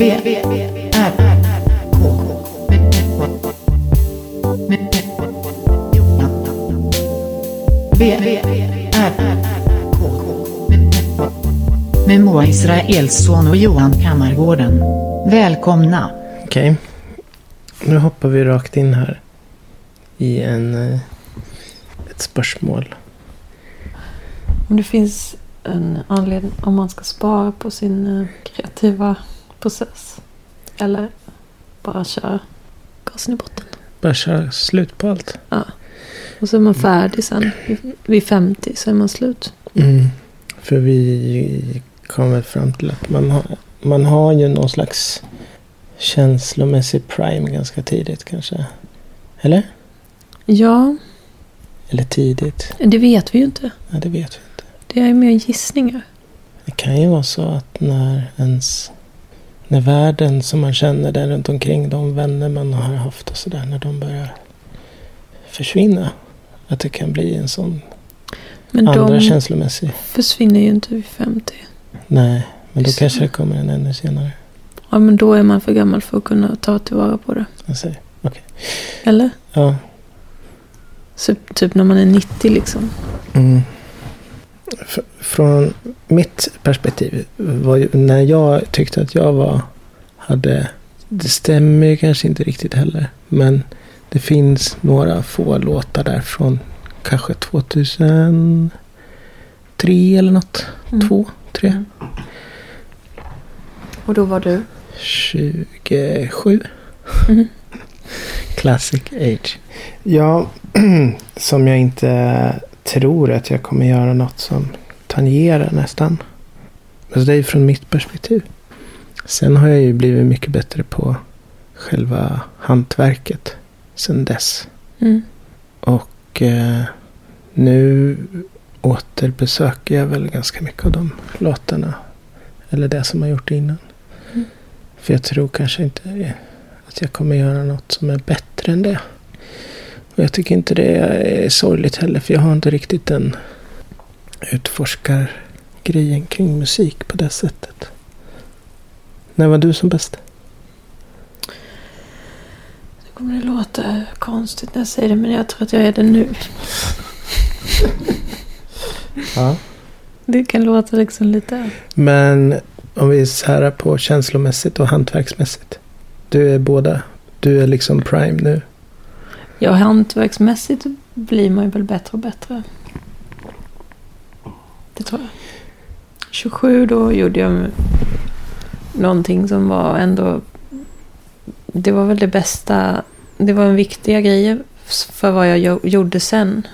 V, R, K. V, R, K. Med Moa Israelsson och Johan Kammargården. Välkomna. Okej. Nu hoppar vi rakt in här. I en, ett spörsmål. Om det finns en anledning om man ska spara på sin kreativa process. Eller bara köra gasen i botten. Bara köra slut på allt. Och så är man färdig sen. Vid- Vid 50 så är man slut. Mm. För vi kommer fram till att man har, man har ju någon slags känslomässig prime ganska tidigt kanske. Eller? Ja, Eller tidigt. det vet vi ju inte. Ja, det vet vi inte. Det är mer gissningar. Det kan ju vara så att när ens... När världen som man känner där runt omkring, de vänner man har haft och sådär, när de börjar försvinna. Att det kan bli en sån Men andra känslomässig. försvinner ju inte vid 50. Nej, men då Just kanske det. kommer en ännu senare. Ja, men då är man för gammal för att kunna ta tillvara på det. Jag säger. Eller? Ja. Så, typ när man är 90 liksom. Mm. Från mitt perspektiv, var ju, när jag tyckte att jag var, hade, det stämmer ju kanske inte riktigt heller, men det finns några få låtar där från kanske 2003 eller något. Mm. Två, tre, Mm. Och då var du? 27. Mm. Classic age. Ja, som jag inte tror att jag kommer göra något som tangerar nästan. Alltså det är från mitt perspektiv. Sen har jag ju blivit mycket bättre på själva hantverket sen dess. Mm. Och eh, nu återbesöker jag väl ganska mycket av de låtarna. Eller det som jag gjort innan. Mm. För jag tror kanske inte att jag kommer göra något som är bättre än det. Och jag tycker inte det är sorgligt heller. För jag har inte riktigt den utforskargrejen kring musik på det sättet. När var du som bäst? Det kommer det låta konstigt när jag säger det, men jag tror att jag är det nu. Ja. Det kan låta liksom lite... Men om vi särar på känslomässigt och hantverksmässigt. Du är båda. Du är liksom prime nu. Ja, hantverksmässigt blir man ju väl bättre och bättre. Det tror jag. 27 då gjorde jag någonting som var ändå... Det var väl det bästa. Det var en viktiga grejer för vad jag gjo- gjorde sen.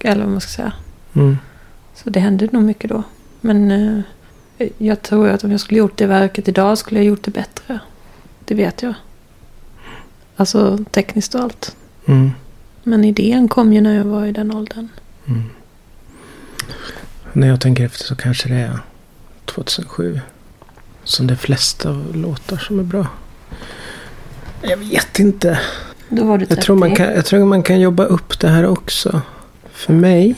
Eller vad man ska säga. Mm. Så det hände nog mycket då. Men eh, jag tror att om jag skulle gjort det verket idag skulle jag gjort det bättre. Det vet jag. Alltså tekniskt och allt. Mm. Men idén kom ju när jag var i den åldern. Mm. När jag tänker efter så kanske det är 2007. Som de flesta låtar som är bra. Jag vet inte. Då var du 30. Jag tror, man kan, jag tror man kan jobba upp det här också. För mig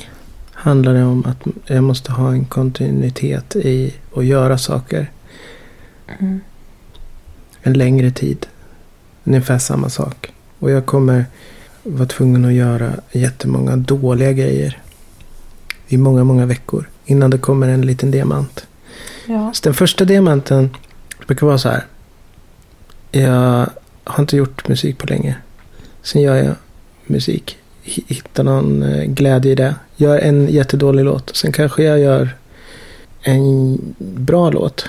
handlar det om att jag måste ha en kontinuitet i att göra saker Mm. en längre tid. Ungefär samma sak. Och jag kommer vara tvungen att göra jättemånga dåliga grejer. I många, många veckor. Innan det kommer en liten diamant. Ja. Så den första diamanten brukar vara så här. Jag har inte gjort musik på länge. Sen gör jag musik. Hittar någon eh, glädje i det. Gör en jättedålig låt. Sen kanske jag gör en bra låt.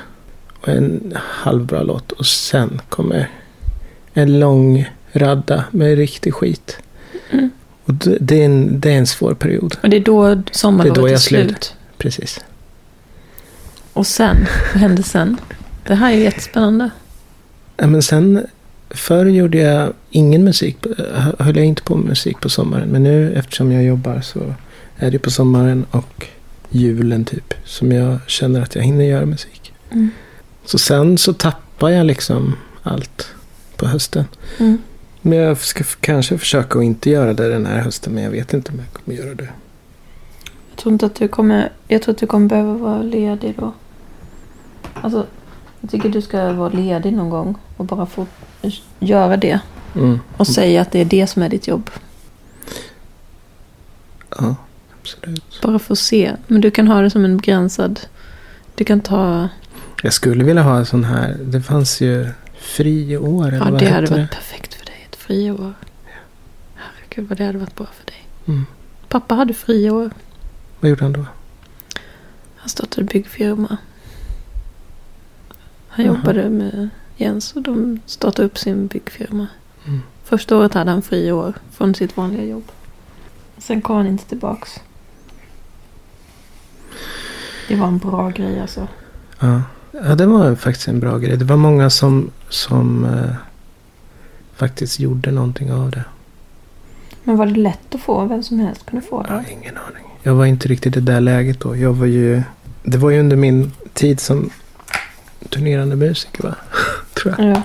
Och en halvbra låt. Och sen kommer en lång radda med riktig skit. Mm. Och det, det, är en, det är en svår period. Och det är då sommarlovet Det är då är, jag slut. slut. Precis. Och sen, vad hände sen? Det här är jättespännande. Ja, men sen, förr gjorde jag ingen musik, hö- höll jag inte på med musik på sommaren. Men nu eftersom jag jobbar så är det på sommaren och julen typ. Som jag känner att jag hinner göra musik. Mm. Så sen så tappar jag liksom allt på hösten. Mm. Men jag ska kanske försöka att inte göra det den här hösten. Men jag vet inte om jag kommer göra det. Jag tror inte att du kommer... Jag tror att du kommer behöva vara ledig då. Alltså, Jag tycker du ska vara ledig någon gång och bara få göra det. Mm. Och säga att det är det som är ditt jobb. Ja, absolut. Bara få se. Men du kan ha det som en begränsad... Du kan ta... Jag skulle vilja ha en sån här. Det fanns ju friår. Ja, det hade varit perfekt friår. Herregud vad det hade varit bra för dig. Mm. Pappa hade friår. Vad gjorde han då? Han startade byggfirma. Han Jaha. jobbade med Jens och de startade upp sin byggfirma. Mm. Första året hade han friår från sitt vanliga jobb. Sen kom han inte tillbaks. Det var en bra grej alltså. Ja. ja, det var faktiskt en bra grej. Det var många som, som eh, faktiskt gjorde någonting av det. Men var det lätt att få? Vem som helst kunde få Jag har det? ingen aning. Jag var inte riktigt i det där läget då. Jag var ju... Det var ju under min tid som turnerande musiker va? Tror jag. Ja.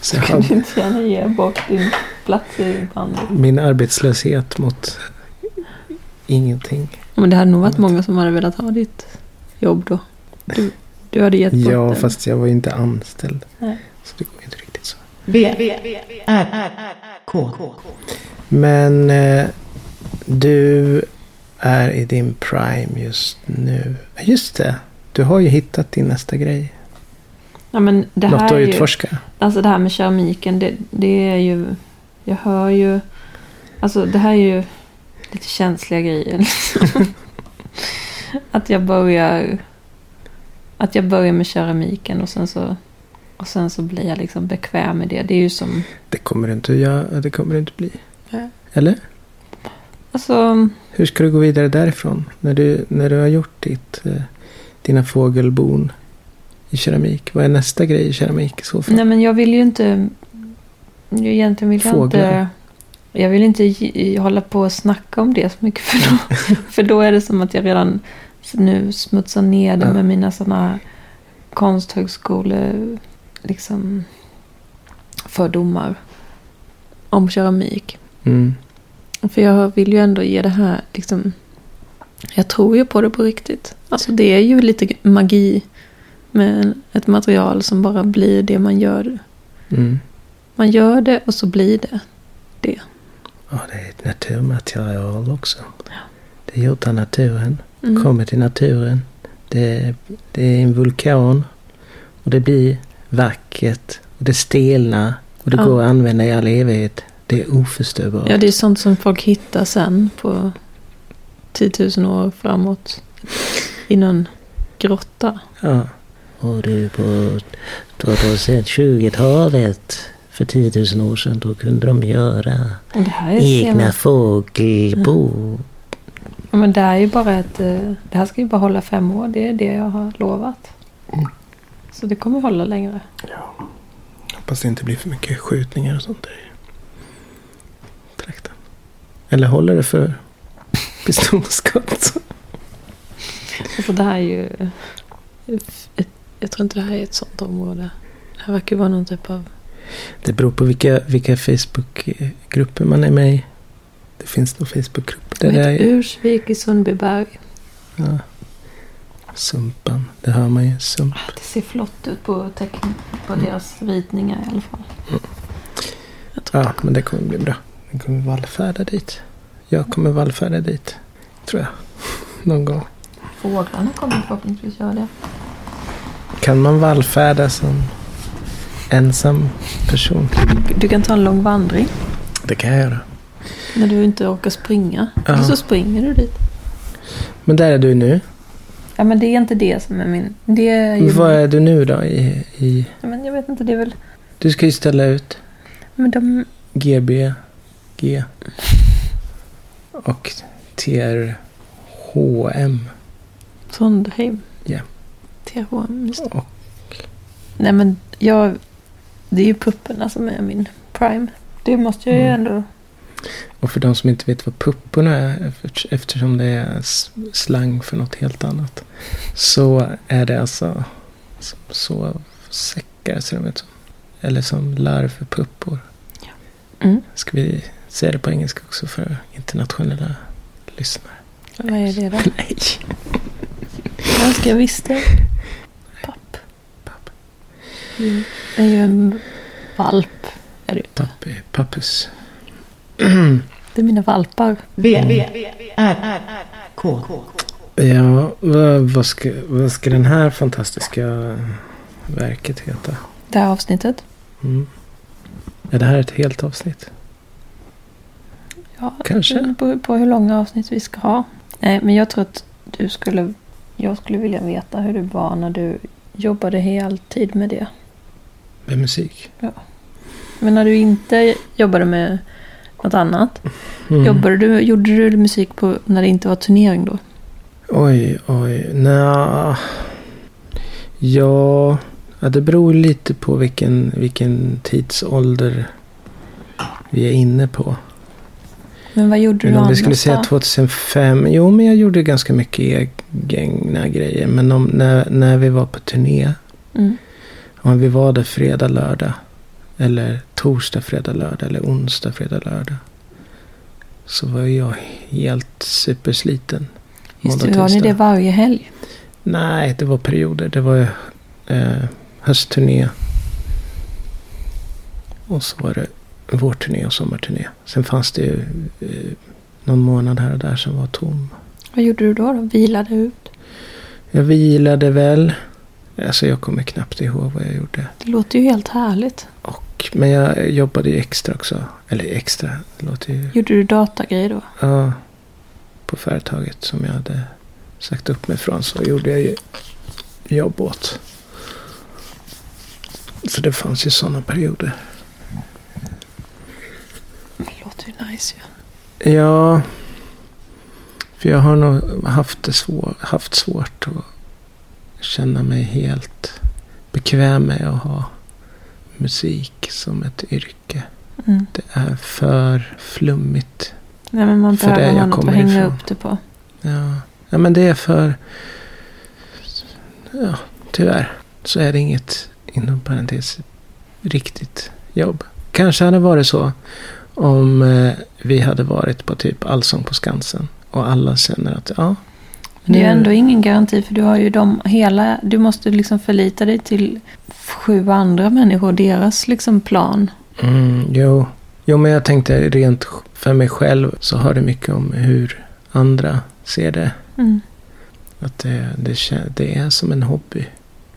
Så jag Kan du inte gärna ge bort din plats i bandet? min arbetslöshet mot ingenting. Men det hade nog varit många som hade velat ha ditt jobb då. Du, du hade gett bort Ja, det. fast jag var ju inte anställd. Nej. Så det går inte riktigt så. V, R, R, K. Men eh, du är i din prime just nu. Just det. Du har ju hittat din nästa grej. Ja, men det Något här att är ju, utforska. Alltså det här med keramiken, det, det är ju... Jag hör ju... Alltså det här är ju lite känsliga grejer. liksom. att jag börjar... Att jag börjar med keramiken och sen så... Och sen så blir jag liksom bekväm med det. Det är ju som... Det kommer inte att göra. Det kommer inte bli. Nej. Eller? Alltså... Hur ska du gå vidare därifrån? När du, när du har gjort ditt, eh, dina fågelbon i keramik. Vad är nästa grej i keramik i så fall? Nej men jag vill ju inte... Egentligen vill jag Fåglar. inte... Jag vill inte hålla på och snacka om det så mycket. För då, för då är det som att jag redan nu smutsar ner det Ja. med mina sådana konsthögskole... Liksom fördomar om keramik. Mm. För jag vill ju ändå ge det här liksom... Jag tror ju på det på riktigt. Alltså det är ju lite magi med ett material som bara blir det man gör. Mm. Man gör det och så blir det. Ja, det är ett naturmaterial också. Det är gjort av naturen. Mm. Kommer till naturen. Det, det är en vulkan. Och det blir vackert. Och det stelnar. Och det Ja. går att använda i all evighet. Det är oförstörbart. Ja, det är sånt som folk hittar sen på 10 000 år framåt. I någon grotta. Ja. Och du på 2020-talet. För 10 000 år sedan då kunde de göra egna senast. fågelbo. Ja, men det här är ju bara ett... eh, Det här ska ju bara hålla fem år. Det är det jag har lovat. Så det kommer hålla längre. Hoppas det inte blir för mycket skjutningar och sånt där i trakten. Eller håller det för pistolskott? Alltså det här är ju... Ett, jag tror inte det här är ett sånt område. Det här verkar vara någon typ av... Det beror på vilka, vilka Facebookgrupper man är med i. Det finns nog Facebookgrupper där det är Ursvik i Sundbyberg. ja, Sumpan. Det hör man ju. Sump. Det ser flott ut på, på deras ritningar i alla fall. Tror Ja, men det kommer bli bra. Den kommer vallfärda dit. Jag kommer vallfärda dit. Tror jag. Någon gång. fåglarna kommer förhoppningsvis göra det. Kan man vallfärda som ensam person? Du kan ta en lång vandring Det kan jag göra. när du inte orkar springa. Ja. Så springer du dit. Men där är du nu. Ja, men det är inte det som är min... Det är ju... Vad är du nu då? I, i, Ja, men jag vet inte, det är väl... du ska ju ställa ut Men de... GB, G och TRHM. Trondheim. Ja. THM, just det. Och- Nej, men jag... Det är ju pupporna som är min prime. Det måste jag ju Mm. ändå... Och för de som inte vet vad pupporna är, efter- eftersom det är slang för något helt annat. Så är det alltså som sovsäckar ser de ut som. Eller som larvpuppor. Mm. Ska vi säga det på engelska också för internationella lyssnare? Vad är det då? Nej. Jag önskar jag visste. Papp. Papp. Du är ju en valp. Är du. Pappi, pappis. Det är mina valpar. V, V, R, R, K. Ja, vad, vad, ska, vad ska den här fantastiska verket heta? Det här avsnittet. Mm. Är det här ett helt avsnitt? Ja, Kanske. Det beror på hur långa avsnitt vi ska ha. Nej, men jag tror att du skulle... Jag skulle vilja veta hur det var när du jobbade heltid med det. Med musik? Men när du inte jobbade med något annat. Mm. Jobbade du, gjorde du musik på när det inte var turnering då? Oj, oj. Nja. Ja, det beror lite på vilken, vilken tidsålder vi är inne på. Men vad gjorde Men du om vi skulle säga då? 2005. Jo, men jag gjorde ganska mycket egna grejer. Men om, när, när vi var på turné. Mm. Om vi var där fredag, lördag. Eller torsdag, fredag, lördag. Eller onsdag, fredag, lördag. Så var jag helt supersliten. Just det, var ni det varje helg? Nej, det var perioder. Det var eh, höstturné. Och så var det vårturné och sommarturné. Sen fanns det ju eh, någon månad här och där som var tom. Vad gjorde du då? då? Vilade ut? Jag vilade väl. Alltså jag kommer knappt ihåg vad jag gjorde. Det låter ju helt härligt. Och, men jag jobbade ju extra också. Eller extra, det låter ju... Gjorde du datagrejer då? Ja, på företaget som jag hade sagt upp mig från så gjorde jag ju jobb åt. Så det fanns ju sådana perioder. Det låter ju nice ju. Ja, för jag har nog haft, det svår, haft svårt att känna mig helt bekväm med att ha musik som ett yrke. Mm. Det är för flummigt. Nej, men man För det behöver jag något att hänga ifrån. upp det på. Ja. ja, men det är för... Ja, tyvärr så är det inget, inom parentes, riktigt jobb. Kanske hade det varit så om eh, vi hade varit på typ Allsång på Skansen. Och alla känner att ja. Men det är ändå ingen garanti för du har ju de hela... Du måste liksom förlita dig till sju andra människor och deras liksom plan. Mm, jo. jo, men jag tänkte rent för mig själv så har det mycket om hur andra ser det. Mm. Att det, det, det är som en hobby.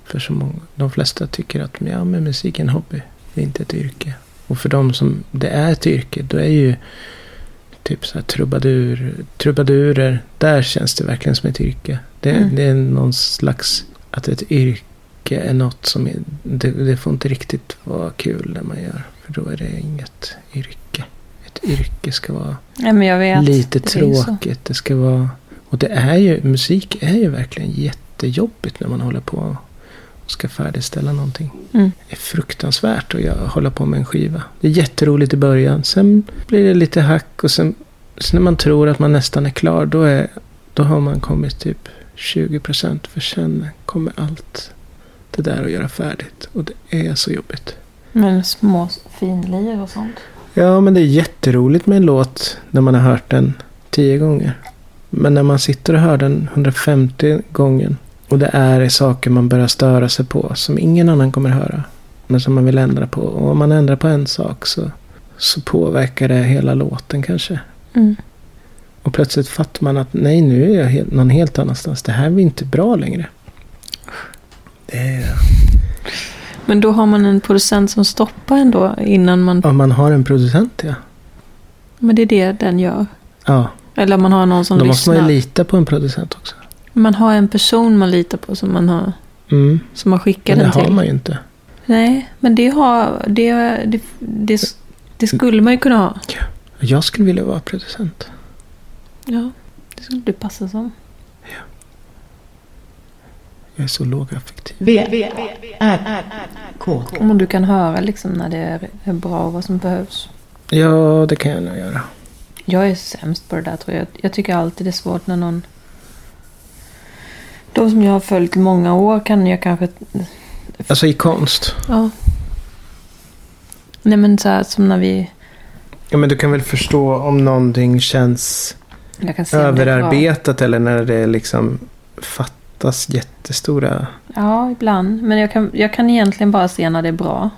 För så många. De flesta tycker att ja, men musik är en hobby. Det är inte ett yrke. Och för de som det är ett yrke. Då är ju typ så här trubadur, trubadurer. Där känns det verkligen som ett yrke. Det, Mm. det är någon slags. Att ett yrke är något som är, det, det får inte riktigt vara kul när man gör. För då är det inget yrke. Ett yrke ska vara Nej, lite Det tråkigt. Det ska vara... Och det är ju, musik är ju verkligen jättejobbigt när man håller på och ska färdigställa någonting. Mm. Det är fruktansvärt att hålla på med en skiva. Det är jätteroligt i början. Sen blir det lite hack och sen, sen när man tror att man nästan är klar då, är, då har man kommit typ 20 procent. För sen kommer allt det där att göra färdigt. Och det är så jobbigt. Men små finlir och sånt. Ja, men det är jätteroligt med en låt när man har hört den tio gånger. Men när man sitter och hör den 150 gången och det är saker man börjar störa sig på som ingen annan kommer höra. Men som man vill ändra på. Och om man ändrar på en sak så, så påverkar det hela låten kanske. Mm. Och plötsligt fattar man att nej, nu är jag helt, någon helt annanstans. Det här blir inte bra längre. Det är, Men då har man en producent som stoppar ändå innan man... om man har en producent, ja. Men det är det den gör. Ja, Eller om man har någon som då måste lyssnar. man ju lita på en producent också. Man har en person man litar på som man har, Mm. som man skickar Men det den till. har man ju inte. Nej, men det, har, det, det, det, det skulle man ju kunna ha. Jag skulle vilja vara producent. Ja, det skulle du passa som. Jag är så lågaffektiv. V, V, R, K. Om du kan höra liksom när det är, bra och vad som behövs. Ja, det kan jag nog göra. Jag är sämst på det där tror jag. Jag tycker alltid det är svårt när någon... De som jag har följt många år kan jag kanske... Alltså i konst. Ja. Nej men så här som när vi... Ja, men du kan väl förstå om någonting känns överarbetat eller när det är liksom fatt, fattas jättestora... Ja, ibland. Men jag kan, jag kan egentligen bara se när det är bra.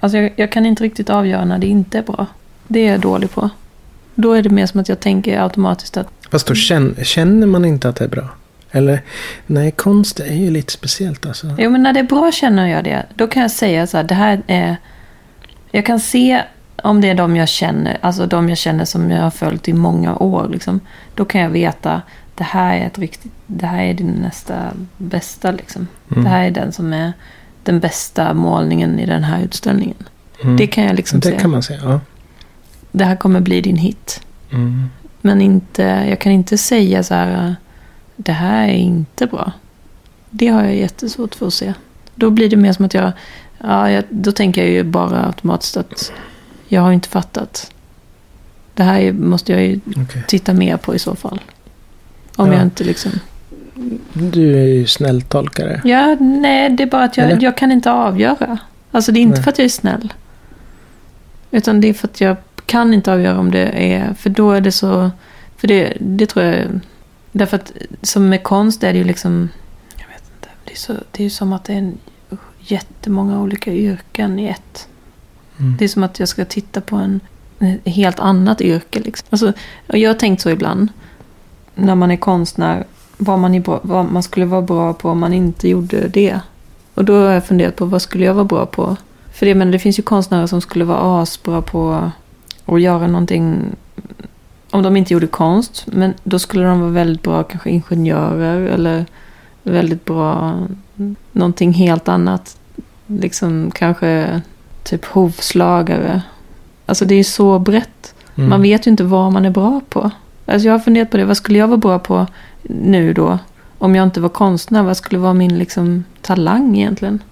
Alltså jag, jag kan inte riktigt avgöra när det inte är bra. Det är jag dålig på. Då är det mer som att jag tänker automatiskt att Fast då känner, känner man inte att det är bra. Eller, nej, konst är ju lite speciellt alltså. Jo, men när det är bra känner jag det. Då kan jag säga så här, det här är... Jag kan se om det är de jag känner, alltså de jag känner som jag har följt i många år. Liksom, då kan jag veta, det här är ett riktigt, det här är din nästa bästa. Liksom. Mm. Det här är den som är den bästa målningen i den här utställningen. Mm. Det kan jag liksom det se. kan man säga, ja. Det här kommer bli din hit. Mm. Men inte, jag kan inte säga så här, det här är inte bra. Det har jag jättesvårt för att se. Då blir det mer som att jag, ja, jag då tänker jag ju bara automatiskt att jag har inte fattat. Det här är, måste jag ju Okej. titta mer på i så fall. Om Ja. jag inte liksom... Du är ju snälltolkare. Ja, nej, det är bara att jag, Eller? jag kan inte avgöra. Alltså det är inte Nej. för att jag är snäll. Utan det är för att jag kan inte avgöra om det är... För då är det så... För det, det tror jag... Därför att som med konst är det ju liksom... Jag vet inte. Det är, så, det är ju som att det är en, jättemånga olika yrken i ett. Mm. Det är som att jag ska titta på en, ett helt annat yrke. Liksom. Alltså, jag har tänkt så ibland. När man är konstnär. Vad man, är bra, vad man skulle vara bra på om man inte gjorde det. Och då har jag funderat på vad skulle jag vara bra på. För det, men det finns ju konstnärer som skulle vara asbra på att göra någonting. Om de inte gjorde konst. Men då skulle de vara väldigt bra kanske ingenjörer. Eller väldigt bra någonting helt annat. Liksom kanske typ hovslagare. Alltså det är så brett. Mm. Man vet ju inte vad man är bra på. Alltså jag har funderat på det. Vad skulle jag vara bra på nu då? Om jag inte var konstnär. Vad skulle vara min liksom, talang egentligen?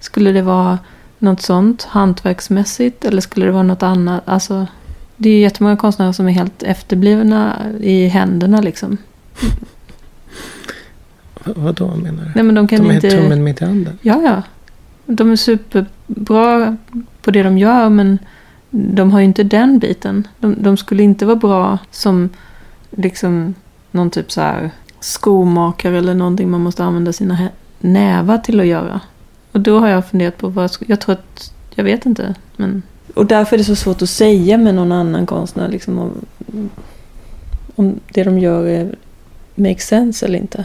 Skulle det vara något sånt hantverksmässigt? Eller skulle det vara något annat? Alltså, det är ju jättemånga konstnärer som är helt efterblivna i händerna liksom. V- vadå menar du? Nej men de kan De är inte... tummen mitt i handen. Ja, ja. De är superbra på det de gör men de har ju inte den biten. De, de skulle inte vara bra som liksom någon typ så här skomakare eller någonting man måste använda sina nävar till att göra. Och då har jag funderat på vad jag sk- jag tror att, jag vet inte. Men, och därför är det så svårt att säga med någon annan konstnär liksom om, om det de gör är, makes sense eller inte.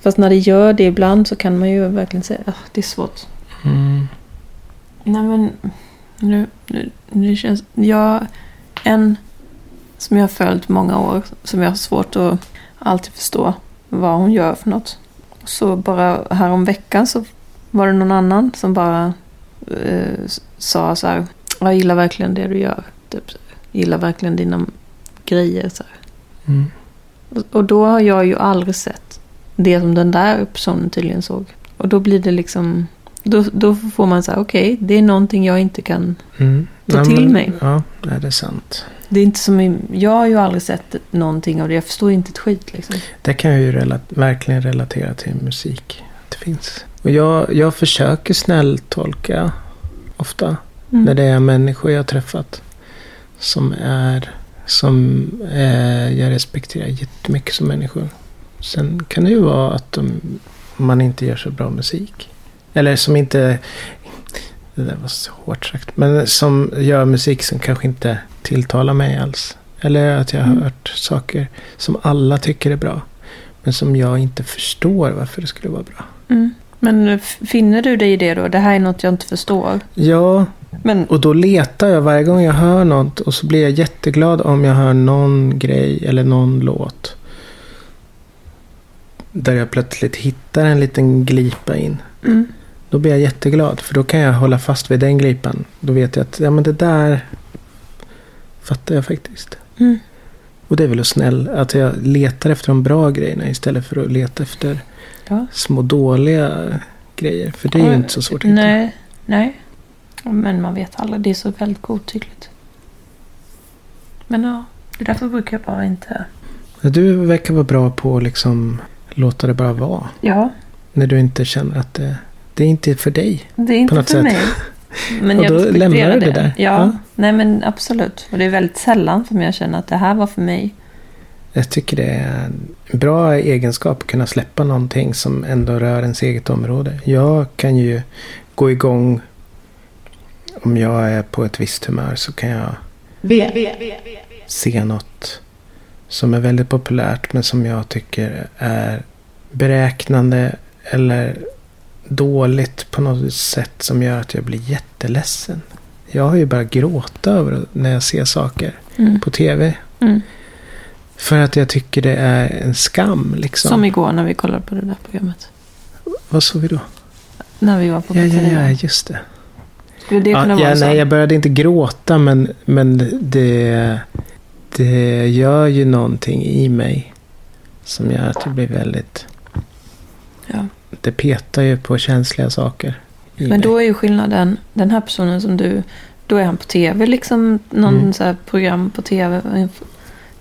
Fast när det gör det ibland så kan man ju verkligen säga att det är svårt. Mm. Nej men nu, nu, nu känns... Jag, en som jag har följt många år som jag har svårt att alltid förstå vad hon gör för något. Så bara här om veckan så var det någon annan som bara eh, sa så här. Jag gillar verkligen det du gör. Typ, gillar verkligen dina grejer. Så. Mm. Och- Och då har jag ju aldrig sett det som den där personen tydligen såg. Och då blir det liksom... Då, då får man säga okej, det är någonting jag inte kan... Mm. Ta Ja, till men- mig. Ja, nej, det är sant. Det är inte som i, Jag har ju aldrig sett någonting av det. Jag förstår inte ett skit liksom. Det kan jag ju rela- verkligen relatera till musik. Det finns. Och jag, jag försöker snälltolka ofta. Mm. När det är människor jag har träffat. Som är... Som eh, jag respekterar jättemycket som människor. Sen kan det ju vara att de, man inte gör så bra musik. Eller som inte... Det där var så hårt sagt. Men som gör musik som kanske inte tilltalar mig alls. Eller att jag har Mm. hört saker som alla tycker är bra. Men som jag inte förstår varför det skulle vara bra. Mm. Men finner du dig i det då? Det här är något jag inte förstår. Ja, Men och då letar jag varje gång jag hör något. Och så blir jag jätteglad om jag hör någon grej eller någon låt. Där jag plötsligt hittar en liten glipa in. mm. Då blir jag jätteglad. För då kan jag hålla fast vid den glipan. Då vet jag att ja, men det där fattar jag faktiskt. Mm. Och det är väl att snäll. Att jag letar efter de bra grejerna istället för att leta efter Ja. små dåliga grejer. För det är ju inte så svårt att hitta. Nej, nej. Men man vet aldrig. Det är så väldigt godtyckligt. Men ja, det är därför brukar jag bara inte... Du verkar vara bra på att liksom låta det bara vara. Ja, När du inte känner att det, det är inte för dig. det är inte för sätt. mig. Men Och jag då lämnar du det där. Ja, Ja. nej men absolut. Och det är väldigt sällan för mig att känna att det här var för mig. Jag tycker det är en bra egenskap att kunna släppa någonting som ändå rör ens eget område. Jag kan ju gå igång om jag är på ett visst humör så kan jag V, V, V, se något som är väldigt populärt men som jag tycker är beräknande eller dåligt på något sätt som gör att jag blir jätteledsen. Jag har ju börjat gråta över när jag ser saker Mm. på tv. Mm. För att jag tycker det är en skam liksom. Som igår när vi kollade på det där programmet. Vad såg vi då? När vi var på Ja, ja, ja, just det. Skulle det kunna Ja, vara ja, nej, jag började inte gråta men, men det, det gör ju någonting i mig. Som gör att jag blir väldigt... Det petar ju på känsliga saker. Men då är ju skillnaden, den här personen som du, då är han på tv liksom, någon Mm. så program på tv en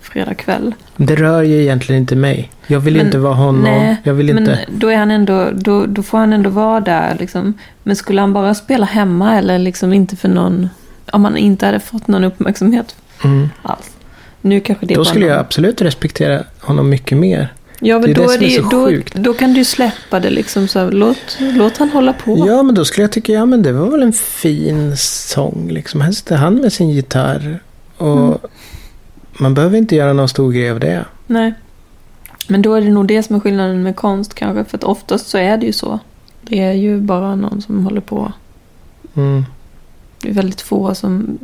fredag kväll. Det rör ju egentligen inte mig. Jag vill Men- inte vara honom. Nej, jag vill men inte... då är han ändå, då, då får han ändå vara där liksom. Men skulle han bara spela hemma eller liksom inte för någon, om han inte hade fått någon uppmärksamhet Mm. alls. Nu kanske det Då skulle någon- jag absolut respektera honom mycket mer. Ja, men det är då, det är det, är så då, sjukt. då kan du släppa det liksom så här, låt, låt han hålla på. Ja, men då skulle jag tycka, ja men det var väl en fin sång liksom. Här sitter han med sin gitarr. Och Mm. man behöver inte göra någon stor grej av det. Nej. Men då är det nog det som är skillnaden med konst kanske. För att oftast så är det ju så. Det är ju bara någon som håller på. Mm. Det är väldigt få som...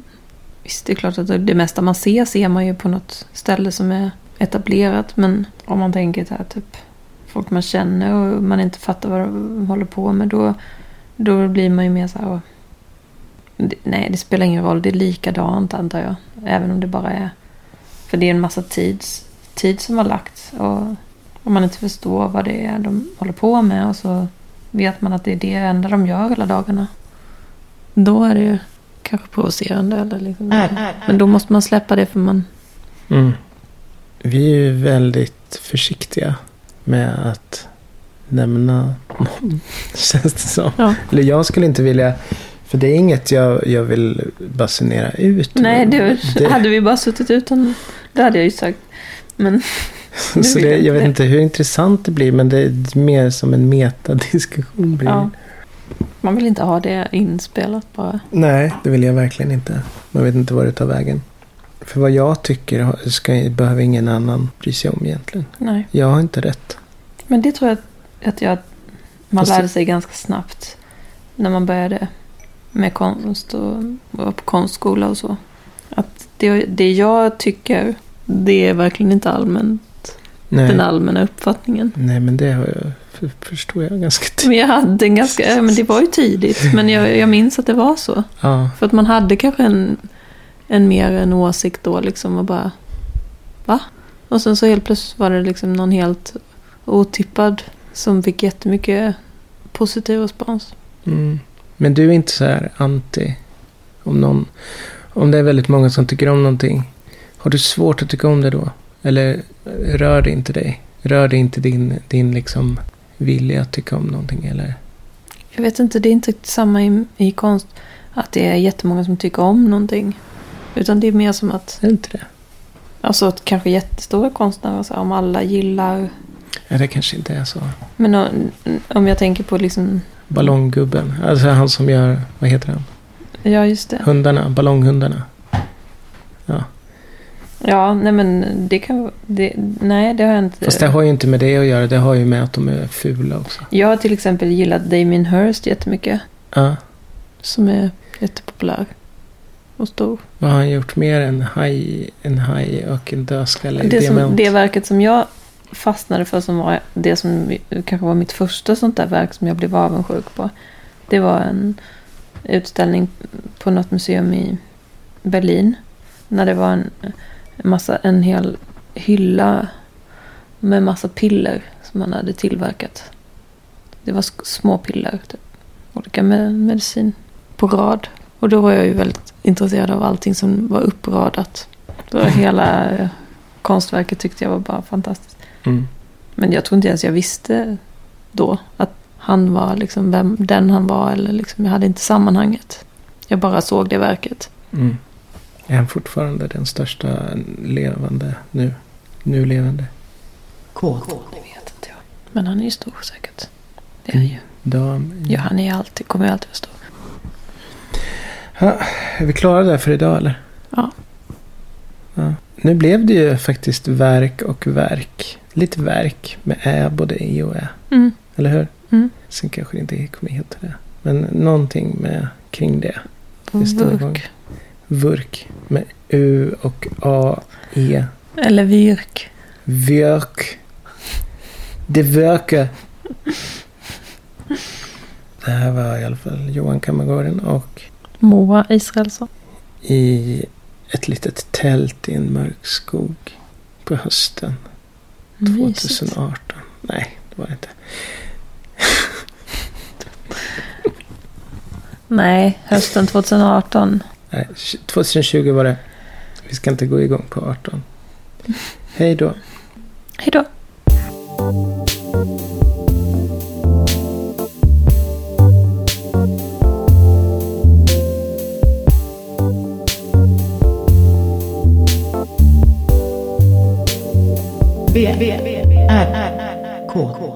Visst, det är klart att det mesta man ser ser man ju på något ställe som är etablerat. Men om man tänker så här typ folk man känner och man inte fattar vad de håller på med. Då, då blir man ju mer så här... "Åh, det- Nej, det spelar ingen roll. Det är likadant antar jag. Även om det bara är... För det är en massa tid, tid som har lagts. Och om man inte förstår vad det är de håller på med och så vet man att det är det enda de gör hela dagarna. Då är det ju kanske provocerande. Eller liksom. Men då måste man släppa det för man... Mm. Vi är ju väldigt försiktiga med att nämna någon. Känns det som. Ja. Eller jag skulle inte vilja. För det är inget jag, jag vill basunera ut. Nej, det, Det- hade vi bara suttit utan... Det hade jag ju sagt. Men Så det, jag vet inte. inte hur intressant det blir. Men det är mer som en metadiskussion. Blir. ja, man vill inte ha det inspelat bara. Nej, det vill jag verkligen inte. Man vet inte var det tar vägen. För vad jag tycker ska, behöver ingen annan bry sig om egentligen. Nej. Jag har inte rätt. Men det tror jag att- jag, man Fast det- lärde sig ganska snabbt. När man började med konst och var på konstskola och så. Att det, det jag tycker, det är verkligen inte allmän, Nej, den allmänna uppfattningen. Nej men det har jag, för, förstår jag ganska tydligt. Men jag hade en ganska, men det var ju tidigt. Men jag, jag minns att det var så. Ja, För att man hade kanske en, en mer en åsikt då liksom och bara va? Och sen så helt plötsligt var det liksom någon helt otippad som fick jättemycket positiv respons. mm. Men du är inte så här anti om någon. Om det är väldigt många som tycker om någonting. Har du svårt att tycka om det då? Eller rör det inte dig? Rör det inte din, din liksom vilja att tycka om någonting? Eller? Jag vet inte, det är inte samma i, i konst att det är jättemånga som tycker om någonting. Utan det är mer som att, Är det inte det? alltså att kanske jättestora konstnärer, så om alla gillar. Ja, det kanske inte är så. Men om, om jag tänker på liksom, Ballonggubben. Alltså han som gör, vad heter han? ja just det. Hundarna, ballonghundarna. Ja, nej men det kan det, Nej, det har jag inte. Fast det har ju inte med det att göra. Det har ju med att de är fula också. Jag har till exempel gillat Damien Hirst jättemycket. Ja. Som är jättepopulär. Och stor. Vad har han gjort mer än haj, en haj och en dödskalle i Det, som, det verket som jag fastnade för som var det som kanske var mitt första sånt där verk som jag blev avundsjuk på. Det var en utställning på något museum i Berlin. När det var en, massa, en hel hylla med massa piller som man hade tillverkat. Det var små piller, typ. olika med medicin på rad. Och då var jag ju väldigt intresserad av allting som var uppradat. Så hela eh, konstverket tyckte jag var bara fantastiskt. Mm. Men jag tror inte ens jag visste då att han var liksom vem, den han var. Eller liksom, jag hade inte sammanhanget. Jag bara såg det verket. Mm. Är han fortfarande den största levande nu? Nu levande. K. Det vet inte jag. Men han är ju stor säkert. Det är han ju. Dam. Ja, han är alltid, kommer ju alltid vara stor. Ja, är vi klara där för idag eller? Ja. ja. Nu blev det ju faktiskt verk och verk. Lite verk med ä, både i och ä. Mm. Eller hur? Mm. Sen kanske det inte kommer heta det. Men någonting med kring det. Det igång. Vurk. Vurk. Med U och A, E. Eller vyrk. Vörk. Det vörker. Det här var i alla fall Johan Kammargården och Moa Israelsson. i ett litet tält i en mörk skog på hösten Mysigt. 2018. Nej, det var det inte. Nej, hösten 2018. Nej, 2020 var det. Vi ska inte gå igång på 18. Hej då. Hej då. B. R. K.